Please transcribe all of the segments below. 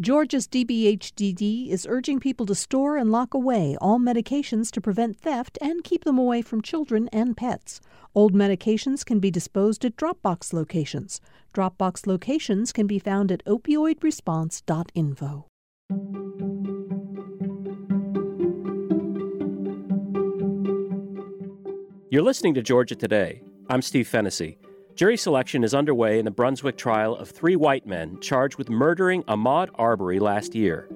Georgia's DBHDD is urging people to store and lock away all medications to prevent theft and keep them away from children and pets. Old medications can be disposed at Dropbox locations. Dropbox locations can be found at opioidresponse.info. You're listening to Georgia Today. I'm Steve Fennessy. Jury selection is underway in the Brunswick trial of three white men charged with murdering Ahmaud Arbery last year.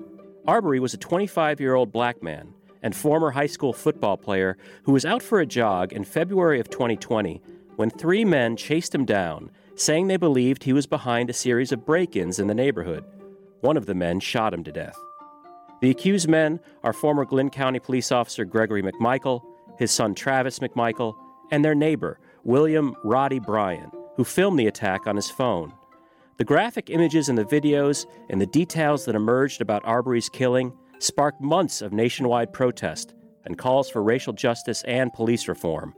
Arbery was a 25 year old black man and former high school football player who was out for a jog in February of 2020 when three men chased him down, saying they believed he was behind a series of break ins in the neighborhood. One of the men shot him to death. The accused men are former Glynn County police officer Gregory McMichael, his son Travis McMichael, and their neighbor, William Roddy Bryan, who filmed the attack on his phone. The graphic images in the videos and the details that emerged about Arbery's killing sparked months of nationwide protest and calls for racial justice and police reform.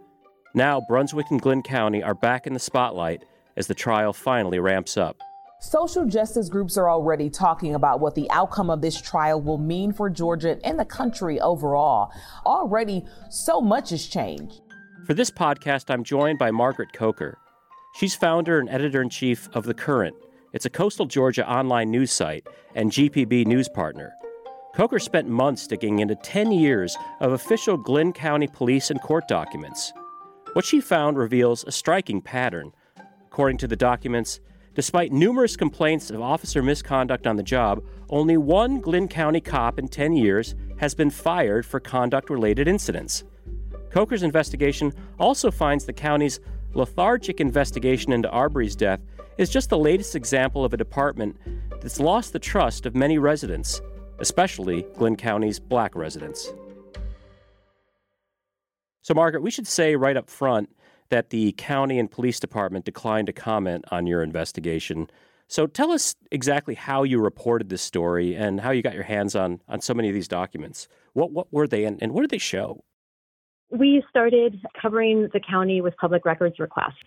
Now, Brunswick and Glynn County are back in the spotlight as the trial finally ramps up. Social justice groups are already talking about what the outcome of this trial will mean for Georgia and the country overall. Already, so much has changed. For this podcast, I'm joined by Margaret Coker. She's founder and editor in chief of The Current. It's a coastal Georgia online news site and GPB news partner. Coker spent months digging into 10 years of official Glynn County police and court documents. What she found reveals a striking pattern. According to the documents, despite numerous complaints of officer misconduct on the job, only one Glynn County cop in 10 years has been fired for conduct related incidents. Coker's investigation also finds the county's lethargic investigation into Arbery's death is just the latest example of a department that's lost the trust of many residents, especially Glynn County's black residents. So, Margaret, we should say right up front that the county and police department declined to comment on your investigation. So, tell us exactly how you reported this story and how you got your hands on, on so many of these documents. What, what were they and, and what did they show? We started covering the county with public records requests.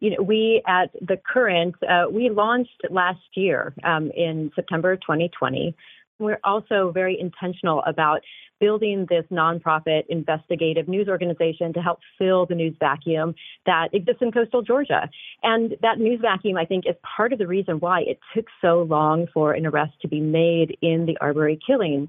You know, we at the current, uh, we launched last year um, in September 2020. We're also very intentional about building this nonprofit investigative news organization to help fill the news vacuum that exists in coastal Georgia. And that news vacuum, I think, is part of the reason why it took so long for an arrest to be made in the Arbery killing.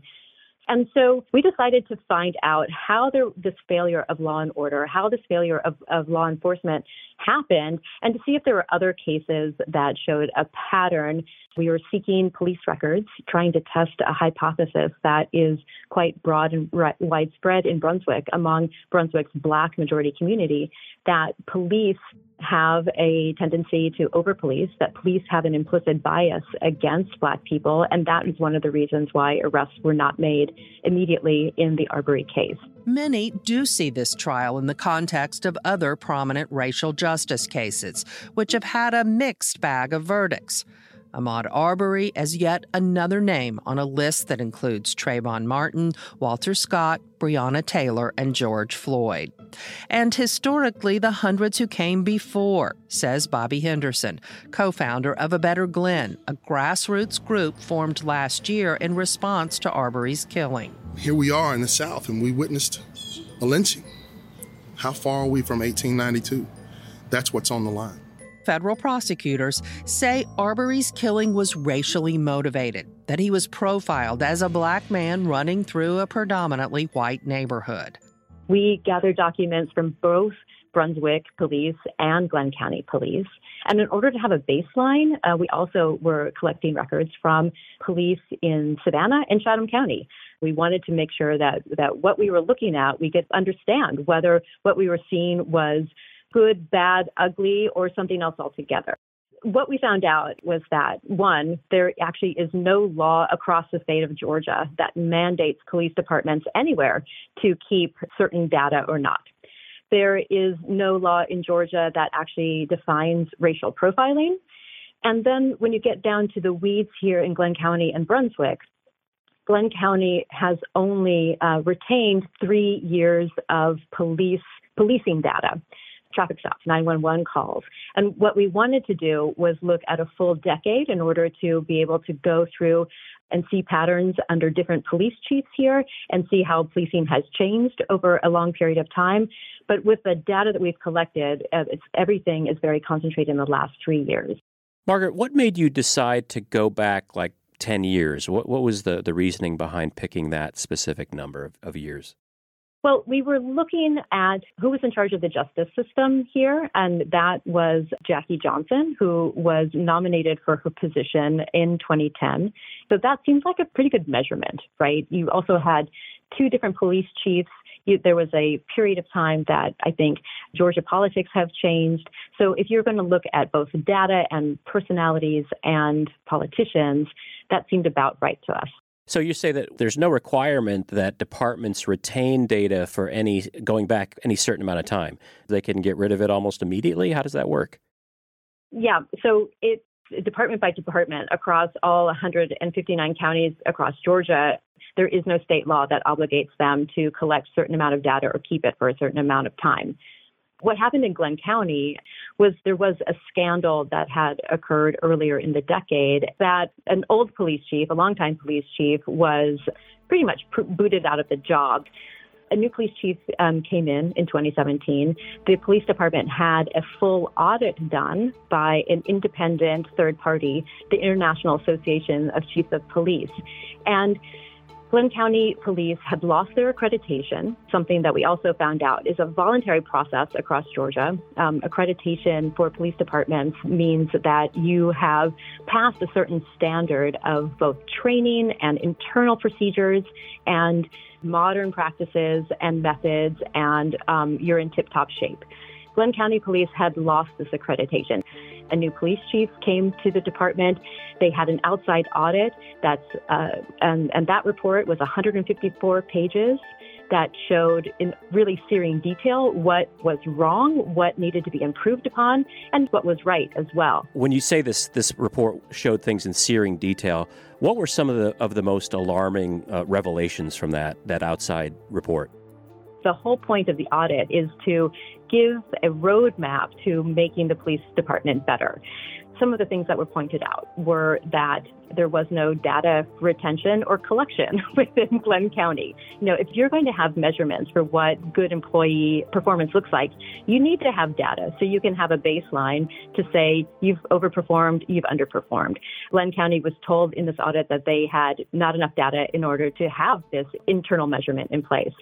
And so we decided to find out how the, this failure of law and order, how this failure of, of law enforcement happened, and to see if there were other cases that showed a pattern. We were seeking police records, trying to test a hypothesis that is quite broad and widespread in Brunswick among Brunswick's black majority community that police have a tendency to overpolice, that police have an implicit bias against black people, and that is one of the reasons why arrests were not made immediately in the Arbery case. Many do see this trial in the context of other prominent racial justice cases, which have had a mixed bag of verdicts. Ahmaud Arbery as yet another name on a list that includes Trayvon Martin, Walter Scott, Breonna Taylor, and George Floyd. And historically, the hundreds who came before, says Bobby Henderson, co founder of A Better Glynn, a grassroots group formed last year in response to Arbery's killing. Here we are in the South, and we witnessed a lynching. How far are we from 1892? That's what's on the line federal prosecutors say Arbery's killing was racially motivated, that he was profiled as a black man running through a predominantly white neighborhood. We gathered documents from both Brunswick Police and Glynn County Police. And in order to have a baseline, uh, we also were collecting records from police in Savannah and Chatham County. We wanted to make sure that, that what we were looking at, we could understand whether what we were seeing was good, bad, ugly, or something else altogether. What we found out was that one, there actually is no law across the state of Georgia that mandates police departments anywhere to keep certain data or not. There is no law in Georgia that actually defines racial profiling. And then when you get down to the weeds here in Glynn County and Brunswick, Glynn County has only uh, retained three years of police policing data traffic stops, 911 calls. And what we wanted to do was look at a full decade in order to be able to go through and see patterns under different police chiefs here and see how policing has changed over a long period of time. But with the data that we've collected, uh, everything is very concentrated in the last three years. Margaret, what made you decide to go back like 10 years? What, what was the, the reasoning behind picking that specific number of, of years? Well, we were looking at who was in charge of the justice system here, and that was Jackie Johnson, who was nominated for her position in 2010. So that seems like a pretty good measurement, right? You also had two different police chiefs there was a period of time that I think Georgia politics have changed. So if you're going to look at both data and personalities and politicians, that seemed about right to us. So you say that there's no requirement that departments retain data for any going back any certain amount of time. They can get rid of it almost immediately. How does that work? Yeah, so it's department by department across all 159 counties across Georgia. There is no state law that obligates them to collect certain amount of data or keep it for a certain amount of time. What happened in Glynn County was there was a scandal that had occurred earlier in the decade that an old police chief, a longtime police chief, was pretty much booted out of the job. A new police chief um, came in in 2017. The police department had a full audit done by an independent third party, the International Association of Chiefs of Police. And Glynn County Police had lost their accreditation, something that we also found out is a voluntary process across Georgia. Um, accreditation for police departments means that you have passed a certain standard of both training and internal procedures and modern practices and methods, and um, you're in tip top shape. Glynn County Police had lost this accreditation. A new police chief came to the department. They had an outside audit that's uh, and and that report was 154 pages that showed in really searing detail what was wrong, what needed to be improved upon, and what was right as well. When you say this this report showed things in searing detail, what were some of the of the most alarming uh, revelations from that that outside report? the whole point of the audit is to a roadmap to making the police department better. Some of the things that were pointed out were that there was no data retention or collection within Glynn County. You know, if you're going to have measurements for what good employee performance looks like, you need to have data so you can have a baseline to say you've overperformed, you've underperformed. Glynn County was told in this audit that they had not enough data in order to have this internal measurement in place.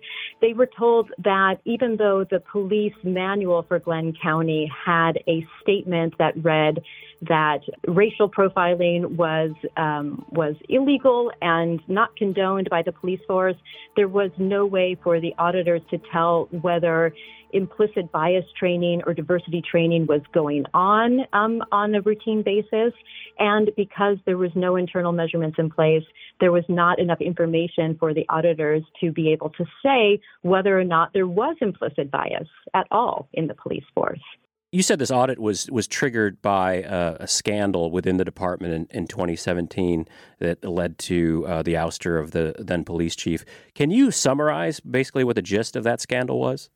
They were told that even though the police manual for Glynn County had a statement that read that racial profiling was um, was illegal and not condoned by the police force. There was no way for the auditors to tell whether implicit bias training or diversity training was going on um, on a routine basis. And because there was no internal measurements in place, there was not enough information for the auditors to be able to say whether or not there was implicit bias at all in the police force. You said this audit was was triggered by a, a scandal within the department in, in 2017 that led to uh, the ouster of the then police chief. Can you summarize basically what the gist of that scandal was?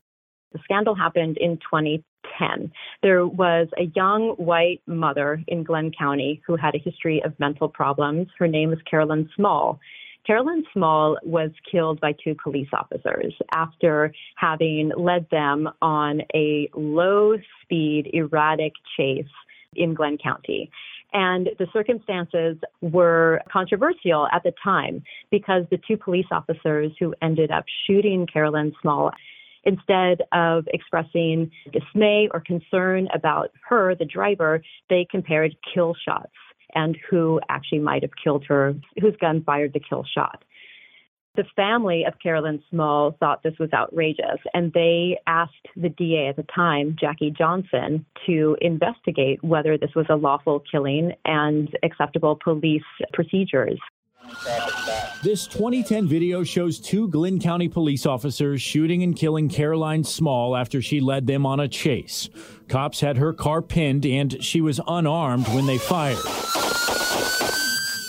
The scandal happened in 2010. There was a young white mother in Glynn County who had a history of mental problems. Her name was Carolyn Small. Carolyn Small was killed by two police officers after having led them on a low speed, erratic chase in Glynn County. And the circumstances were controversial at the time because the two police officers who ended up shooting Carolyn Small, instead of expressing dismay or concern about her, the driver, they compared kill shots and who actually might have killed her, whose gun fired the kill shot. The family of Carolyn Small thought this was outrageous, and they asked the DA at the time, Jackie Johnson, to investigate whether this was a lawful killing and acceptable police procedures. This 2010 video shows two Glynn County police officers shooting and killing Caroline Small after she led them on a chase. Cops had her car pinned and she was unarmed when they fired.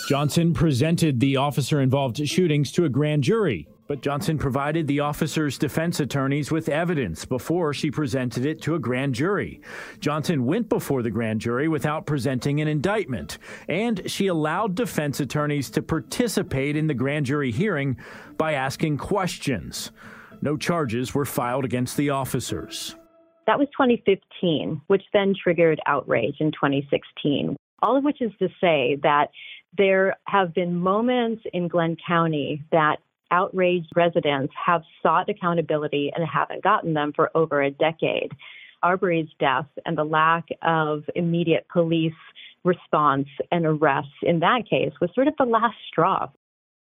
Johnson presented the officer involved shootings to a grand jury. But Johnson provided the officer's defense attorneys with evidence before she presented it to a grand jury. Johnson went before the grand jury without presenting an indictment, and she allowed defense attorneys to participate in the grand jury hearing by asking questions. No charges were filed against the officers. That was 2015, which then triggered outrage in 2016. All of which is to say that there have been moments in Glynn County that outraged residents have sought accountability and haven't gotten them for over a decade. Arbery's death and the lack of immediate police response and arrests in that case was sort of the last straw.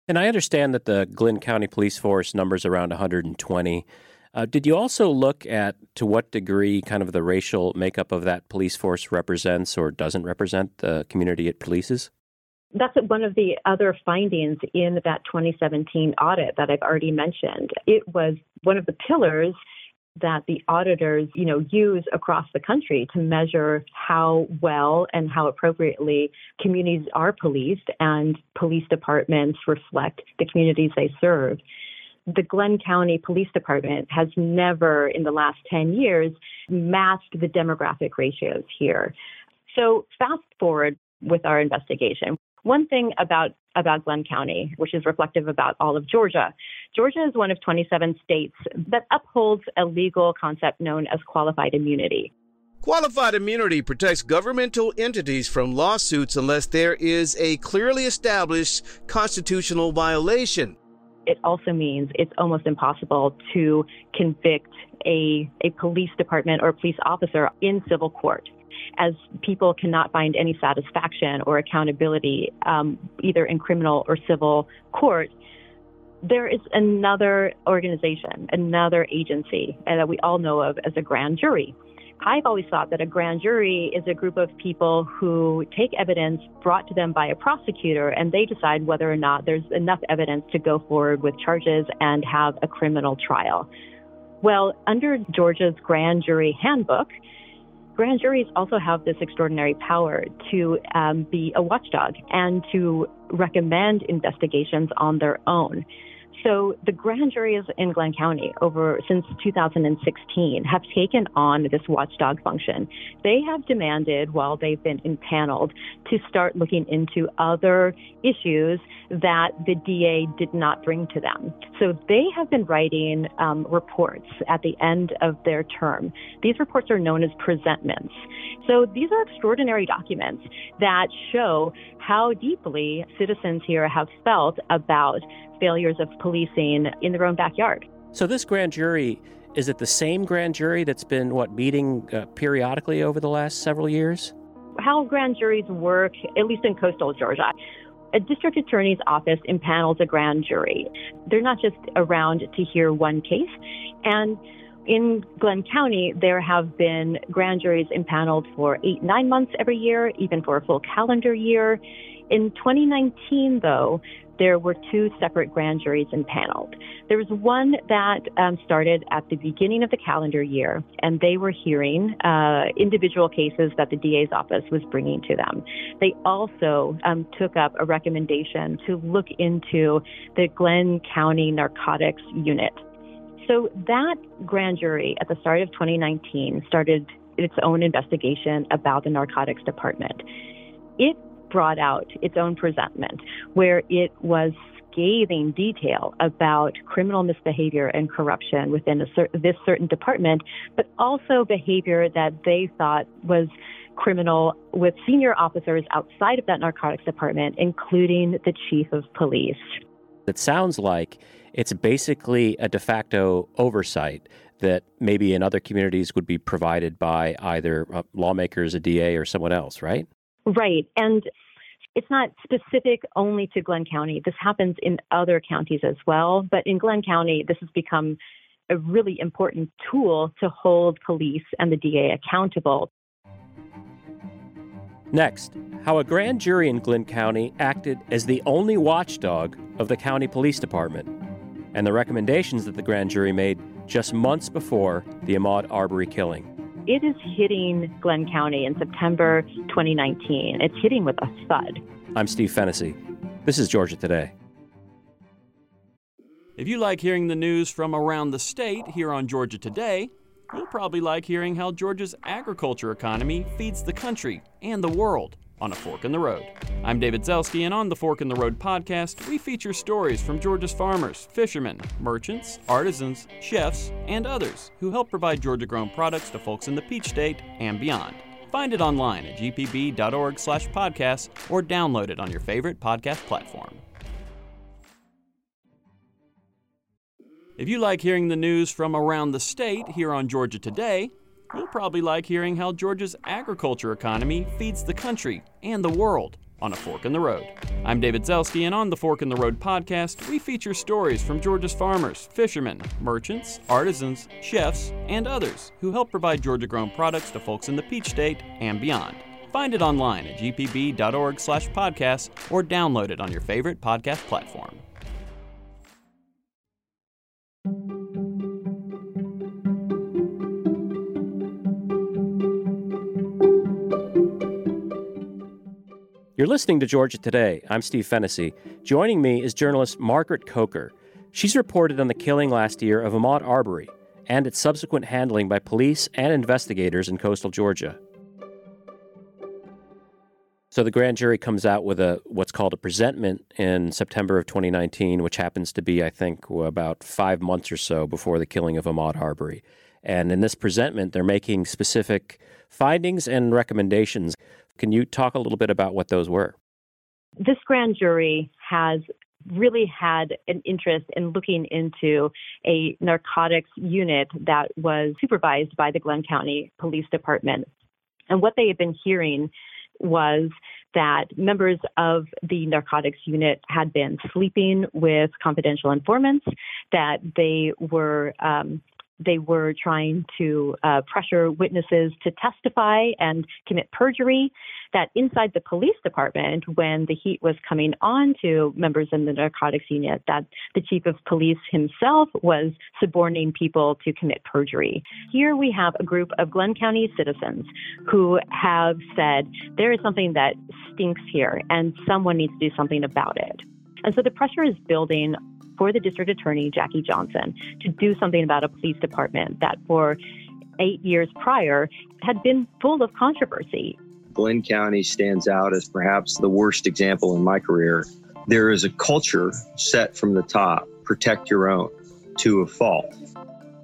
And I understand that the Glynn County Police Force numbers around 120. Uh, did you also look at to what degree kind of the racial makeup of that police force represents or doesn't represent the community it polices? That's one of the other findings in that 2017 audit that I've already mentioned. It was one of the pillars that the auditors, you know, use across the country to measure how well and how appropriately communities are policed and police departments reflect the communities they serve. The Glynn County Police Department has never in the last 10 years matched the demographic ratios here. So fast forward with our investigation. One thing about about Glynn County, which is reflective about all of Georgia. Georgia is one of 27 states that upholds a legal concept known as qualified immunity. Qualified immunity protects governmental entities from lawsuits unless there is a clearly established constitutional violation. It also means it's almost impossible to convict a, a police department or a police officer in civil court as people cannot find any satisfaction or accountability, um, either in criminal or civil court, there is another organization, another agency uh, that we all know of as a grand jury. I've always thought that a grand jury is a group of people who take evidence brought to them by a prosecutor and they decide whether or not there's enough evidence to go forward with charges and have a criminal trial. Well, under Georgia's grand jury handbook, grand juries also have this extraordinary power to um, be a watchdog and to recommend investigations on their own. So the grand juries in Glynn County over since 2016 have taken on this watchdog function. They have demanded, while they've been impaneled, to start looking into other issues that the DA did not bring to them. So they have been writing um, reports at the end of their term. These reports are known as presentments. So these are extraordinary documents that show how deeply citizens here have felt about failures of policing in their own backyard. So, this grand jury is it the same grand jury that's been what meeting uh, periodically over the last several years? How grand juries work, at least in coastal Georgia. A district attorney's office impanels a grand jury. They're not just around to hear one case. And in Glynn County, there have been grand juries impaneled for eight, nine months every year, even for a full calendar year. In 2019, though, there were two separate grand juries impaneled. There was one that um, started at the beginning of the calendar year, and they were hearing uh, individual cases that the DA's office was bringing to them. They also um, took up a recommendation to look into the Glynn County Narcotics Unit. So that grand jury at the start of 2019 started its own investigation about the narcotics department. It brought out its own presentment where it was scathing detail about criminal misbehavior and corruption within cer- this certain department, but also behavior that they thought was criminal with senior officers outside of that narcotics department, including the chief of police. It sounds like it's basically a de facto oversight that maybe in other communities would be provided by either uh, lawmakers, a DA, or someone else, right? Right. And it's not specific only to Glynn County. This happens in other counties as well. But in Glynn County, this has become a really important tool to hold police and the DA accountable. Next, how a grand jury in Glynn County acted as the only watchdog of the county police department, and the recommendations that the grand jury made just months before the Ahmaud Arbery killing it is hitting Glynn County in September 2019. It's hitting with a thud. I'm Steve Fennessy. This is Georgia Today. If you like hearing the news from around the state here on Georgia Today, you'll probably like hearing how Georgia's agriculture economy feeds the country and the world on A Fork in the Road. I'm David Zelski, and on the Fork in the Road podcast, we feature stories from Georgia's farmers, fishermen, merchants, artisans, chefs, and others who help provide Georgia grown products to folks in the Peach State and beyond. Find it online at gpb.org slash podcast or download it on your favorite podcast platform. If you like hearing the news from around the state here on Georgia Today, you'll probably like hearing how Georgia's agriculture economy feeds the country and the world on A Fork in the Road. I'm David Zelski, and on the Fork in the Road podcast, we feature stories from Georgia's farmers, fishermen, merchants, artisans, chefs, and others who help provide Georgia grown products to folks in the Peach State and beyond. Find it online at gpb.org slash podcast or download it on your favorite podcast platform. You're listening to Georgia Today. I'm Steve Fennessy. Joining me is journalist Margaret Coker. She's reported on the killing last year of Ahmaud Arbery and its subsequent handling by police and investigators in coastal Georgia. So the grand jury comes out with a what's called a presentment in September of 2019, which happens to be, I think, about five months or so before the killing of Ahmaud Arbery. And in this presentment, they're making specific findings and recommendations. Can you talk a little bit about what those were? This grand jury has really had an interest in looking into a narcotics unit that was supervised by the Glynn County Police Department. And what they had been hearing was that members of the narcotics unit had been sleeping with confidential informants, that they were um, they were trying to uh, pressure witnesses to testify and commit perjury. That inside the police department, when the heat was coming on to members in the narcotics unit, that the chief of police himself was suborning people to commit perjury. Here we have a group of Glynn County citizens who have said there is something that stinks here and someone needs to do something about it. And so the pressure is building for the district attorney, Jackie Johnson, to do something about a police department that for eight years prior had been full of controversy. Glynn County stands out as perhaps the worst example in my career. There is a culture set from the top protect your own to a fault.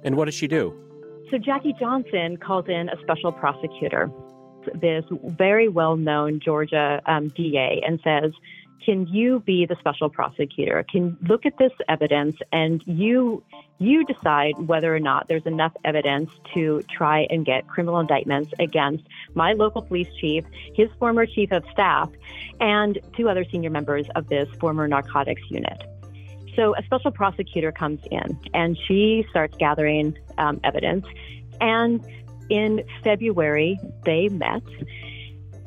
And what does she do? So Jackie Johnson calls in a special prosecutor, this very well known Georgia um, DA, and says, can you be the special prosecutor? Can look at this evidence and you you decide whether or not there's enough evidence to try and get criminal indictments against my local police chief, his former chief of staff, and two other senior members of this former narcotics unit. So a special prosecutor comes in and she starts gathering um, evidence. And in February, they met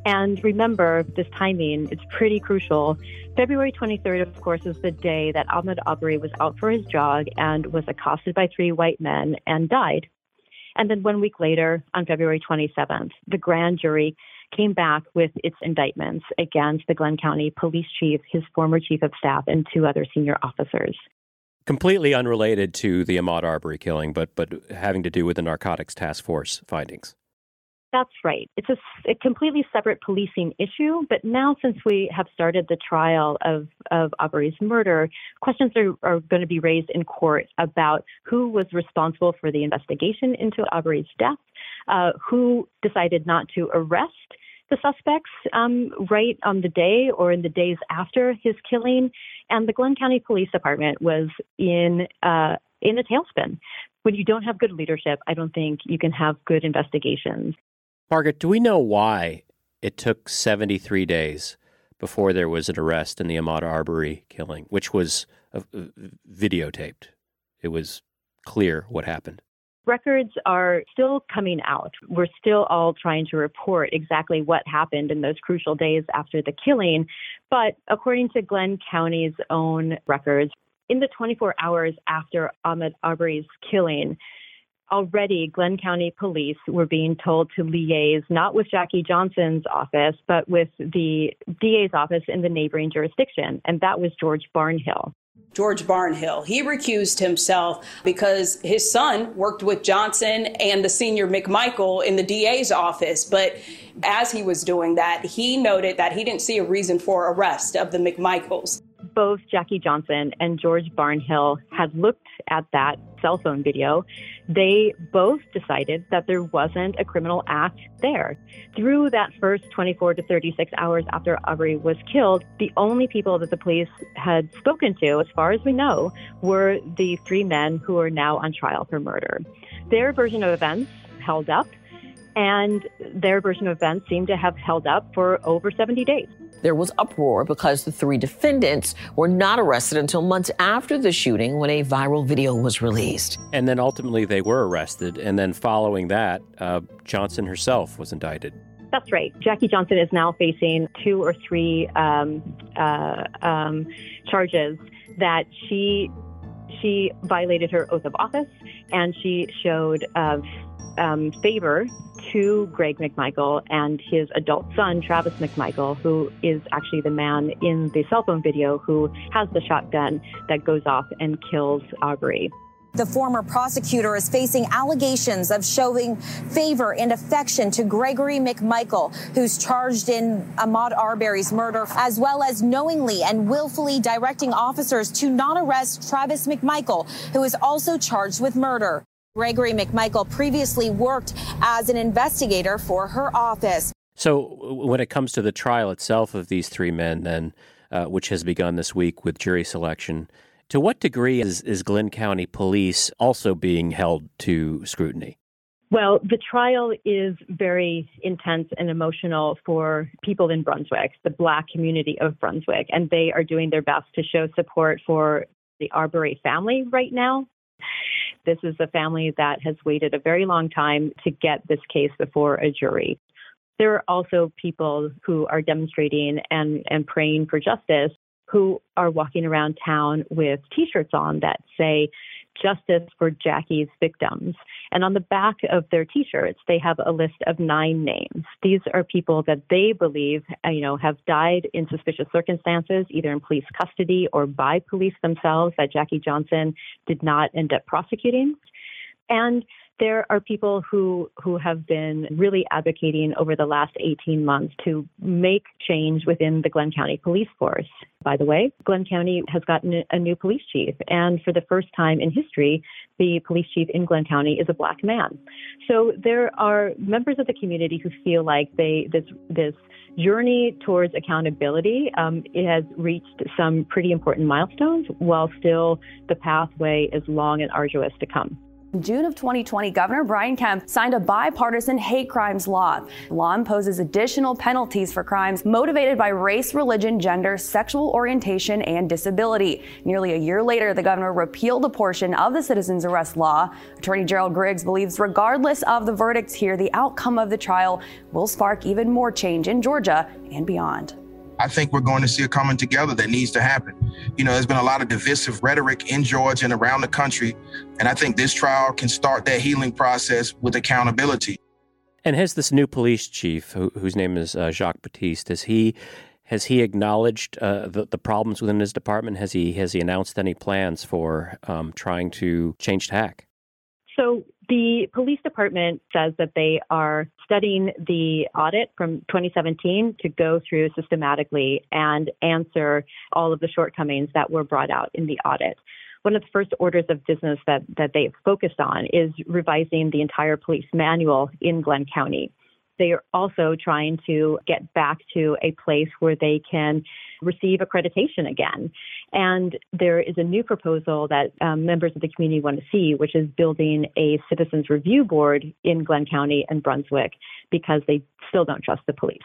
and remember, this timing is pretty crucial. February 23rd, of course, is the day that Ahmaud Arbery was out for his jog and was accosted by three white men and died. And then one week later, on February 27th, the grand jury came back with its indictments against the Glynn County police chief, his former chief of staff, and two other senior officers. Completely unrelated to the Ahmaud Arbery killing, but but having to do with the narcotics task force findings. That's right. It's a, a, completely separate policing issue. But now, since we have started the trial of, of Arbery's murder, questions are, are going to be raised in court about who was responsible for the investigation into Arbery's death, uh, who decided not to arrest the suspects um, right on the day or in the days after his killing. And the Glynn County Police Department was in uh, in a tailspin. When you don't have good leadership, I don't think you can have good investigations. Margaret, do we know why it took 73 days before there was an arrest in the Ahmaud Arbery killing, which was uh, videotaped? It was clear what happened. Records are still coming out. We're still all trying to report exactly what happened in those crucial days after the killing. But according to Glynn County's own records, in the 24 hours after Ahmaud Arbery's killing, already Glynn County Police were being told to liaise not with Jackie Johnson's office, but with the DA's office in the neighboring jurisdiction, and that was George Barnhill. George Barnhill. He recused himself because his son worked with Johnson and the senior McMichael in the DA's office. But as he was doing that, he noted that he didn't see a reason for arrest of the McMichaels. Both Jackie Johnson and George Barnhill had looked at that cell phone video. They both decided that there wasn't a criminal act there. Through that first 24 to 36 hours after Arbery was killed, the only people that the police had spoken to, as far as we know, were the three men who are now on trial for murder. Their version of events held up and their version of events seemed to have held up for over 70 days. There was uproar because the three defendants were not arrested until months after the shooting when a viral video was released. And then ultimately they were arrested. And then following that, uh, Johnson herself was indicted. That's right. Jackie Johnson is now facing two or three um, uh, um, charges that she she violated her oath of office and she showed uh, um, favor to Greg McMichael and his adult son, Travis McMichael, who is actually the man in the cell phone video who has the shotgun that goes off and kills Arbery. The former prosecutor is facing allegations of showing favor and affection to Gregory McMichael, who's charged in Ahmaud Arbery's murder, as well as knowingly and willfully directing officers to not arrest Travis McMichael, who is also charged with murder. Gregory McMichael previously worked as an investigator for her office. So, when it comes to the trial itself of these three men, then, uh, which has begun this week with jury selection, to what degree is, is Glynn County Police also being held to scrutiny? Well, the trial is very intense and emotional for people in Brunswick, the Black community of Brunswick, and they are doing their best to show support for the Arbery family right now. This is a family that has waited a very long time to get this case before a jury. There are also people who are demonstrating and, and praying for justice who are walking around town with t shirts on that say, Justice for Jackie's Victims. And on the back of their T-shirts, they have a list of nine names. These are people that they believe, uh, you know, have died in suspicious circumstances, either in police custody or by police themselves that Jackie Johnson did not end up prosecuting. And there are people who who have been really advocating over the last 18 months to make change within the Glynn County Police Force. By the way, Glynn County has gotten a new police chief, and for the first time in history, the police chief in Glynn County is a black man. So there are members of the community who feel like they this this journey towards accountability um, it has reached some pretty important milestones, while still the pathway is long and arduous to come. In June of 2020, Governor Brian Kemp signed a bipartisan hate crimes law. The law imposes additional penalties for crimes motivated by race, religion, gender, sexual orientation, and disability. Nearly a year later, the governor repealed a portion of the citizens arrest law. Attorney Gerald Griggs believes, regardless of the verdicts here, the outcome of the trial will spark even more change in Georgia and beyond. I think we're going to see a coming together that needs to happen. You know, there's been a lot of divisive rhetoric in Georgia and around the country. And I think this trial can start that healing process with accountability. And has this new police chief, who, whose name is uh, Jacques Battiste, has he has he acknowledged uh, the, the problems within his department? Has he has he announced any plans for um, trying to change tack? So the police department says that they are studying the audit from 2017 to go through systematically and answer all of the shortcomings that were brought out in the audit. One of the first orders of business that, that they've focused on is revising the entire police manual in Glynn County. They are also trying to get back to a place where they can receive accreditation again. And there is a new proposal that um, members of the community want to see, which is building a citizens review board in Glynn County and Brunswick because they still don't trust the police.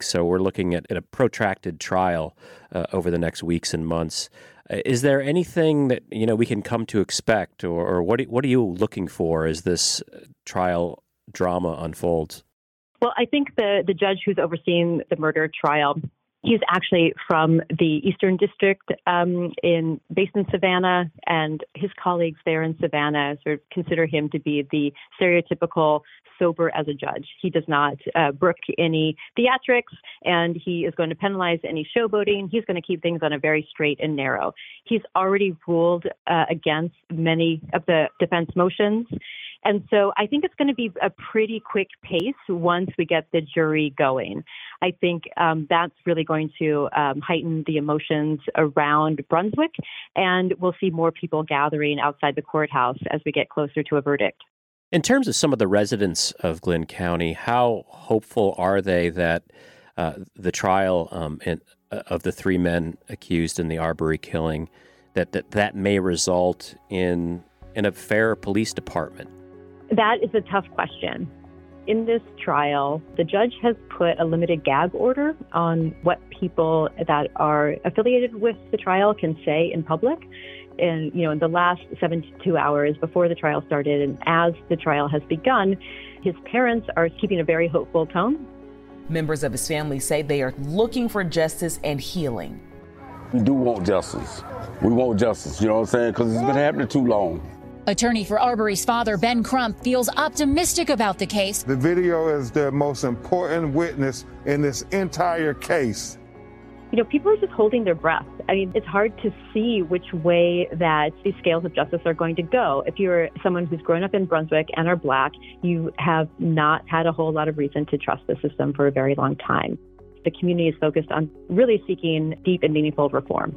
So we're looking at, at a protracted trial uh, over the next weeks and months. Uh, is there anything that you know we can come to expect, or, or what what are you looking for as this trial drama unfolds? Well, I think the, the judge who's overseeing the murder trial He's actually from the Eastern District um, in based in Savannah, and his colleagues there in Savannah sort of consider him to be the stereotypical sober as a judge. He does not uh, brook any theatrics, and he is going to penalize any showboating. He's going to keep things on a very straight and narrow. He's already ruled uh, against many of the defense motions. And so I think it's going to be a pretty quick pace once we get the jury going. I think um, that's really going to um, heighten the emotions around Brunswick, and we'll see more people gathering outside the courthouse as we get closer to a verdict. In terms of some of the residents of Glynn County, how hopeful are they that uh, the trial um, in, uh, of the three men accused in the Arbery killing that, that that may result in in a fair police department? That is a tough question. In this trial, the judge has put a limited gag order on what people that are affiliated with the trial can say in public. And, you know in the last 72 hours before the trial started and as the trial has begun his parents are keeping a very hopeful tone. Members of his family say they are looking for justice and healing. We do want justice. We want justice you know what i'm saying? Because it's been happening too long Attorney for Arbery's father, Ben Crump, feels optimistic about the case. The video is the most important witness in this entire case you know, people are just holding their breath. I mean, it's hard to see which way that these scales of justice are going to go. If you're someone who's grown up in Brunswick and are black, you have not had a whole lot of reason to trust the system for a very long time. The community is focused on really seeking deep and meaningful reform.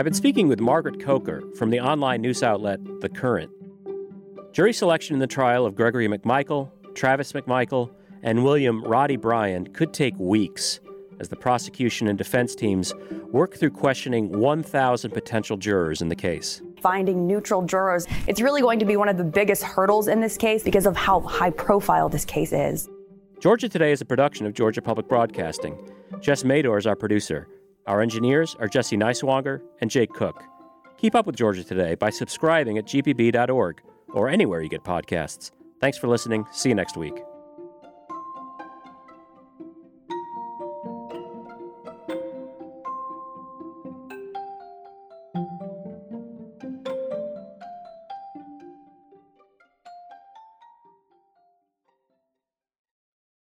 I've been speaking with Margaret Coker from the online news outlet The Current. Jury selection in the trial of Gregory McMichael, Travis McMichael, and William Roddy Bryan could take weeks as the prosecution and defense teams work through questioning 1,000 potential jurors in the case. Finding neutral jurors, it's really going to be one of the biggest hurdles in this case because of how high profile this case is. Georgia Today is a production of Georgia Public Broadcasting. Jess Mador is our producer. Our engineers are Jesse Neiswanger and Jake Cook. Keep up with Georgia Today by subscribing at gpb.org or anywhere you get podcasts. Thanks for listening. See you next week.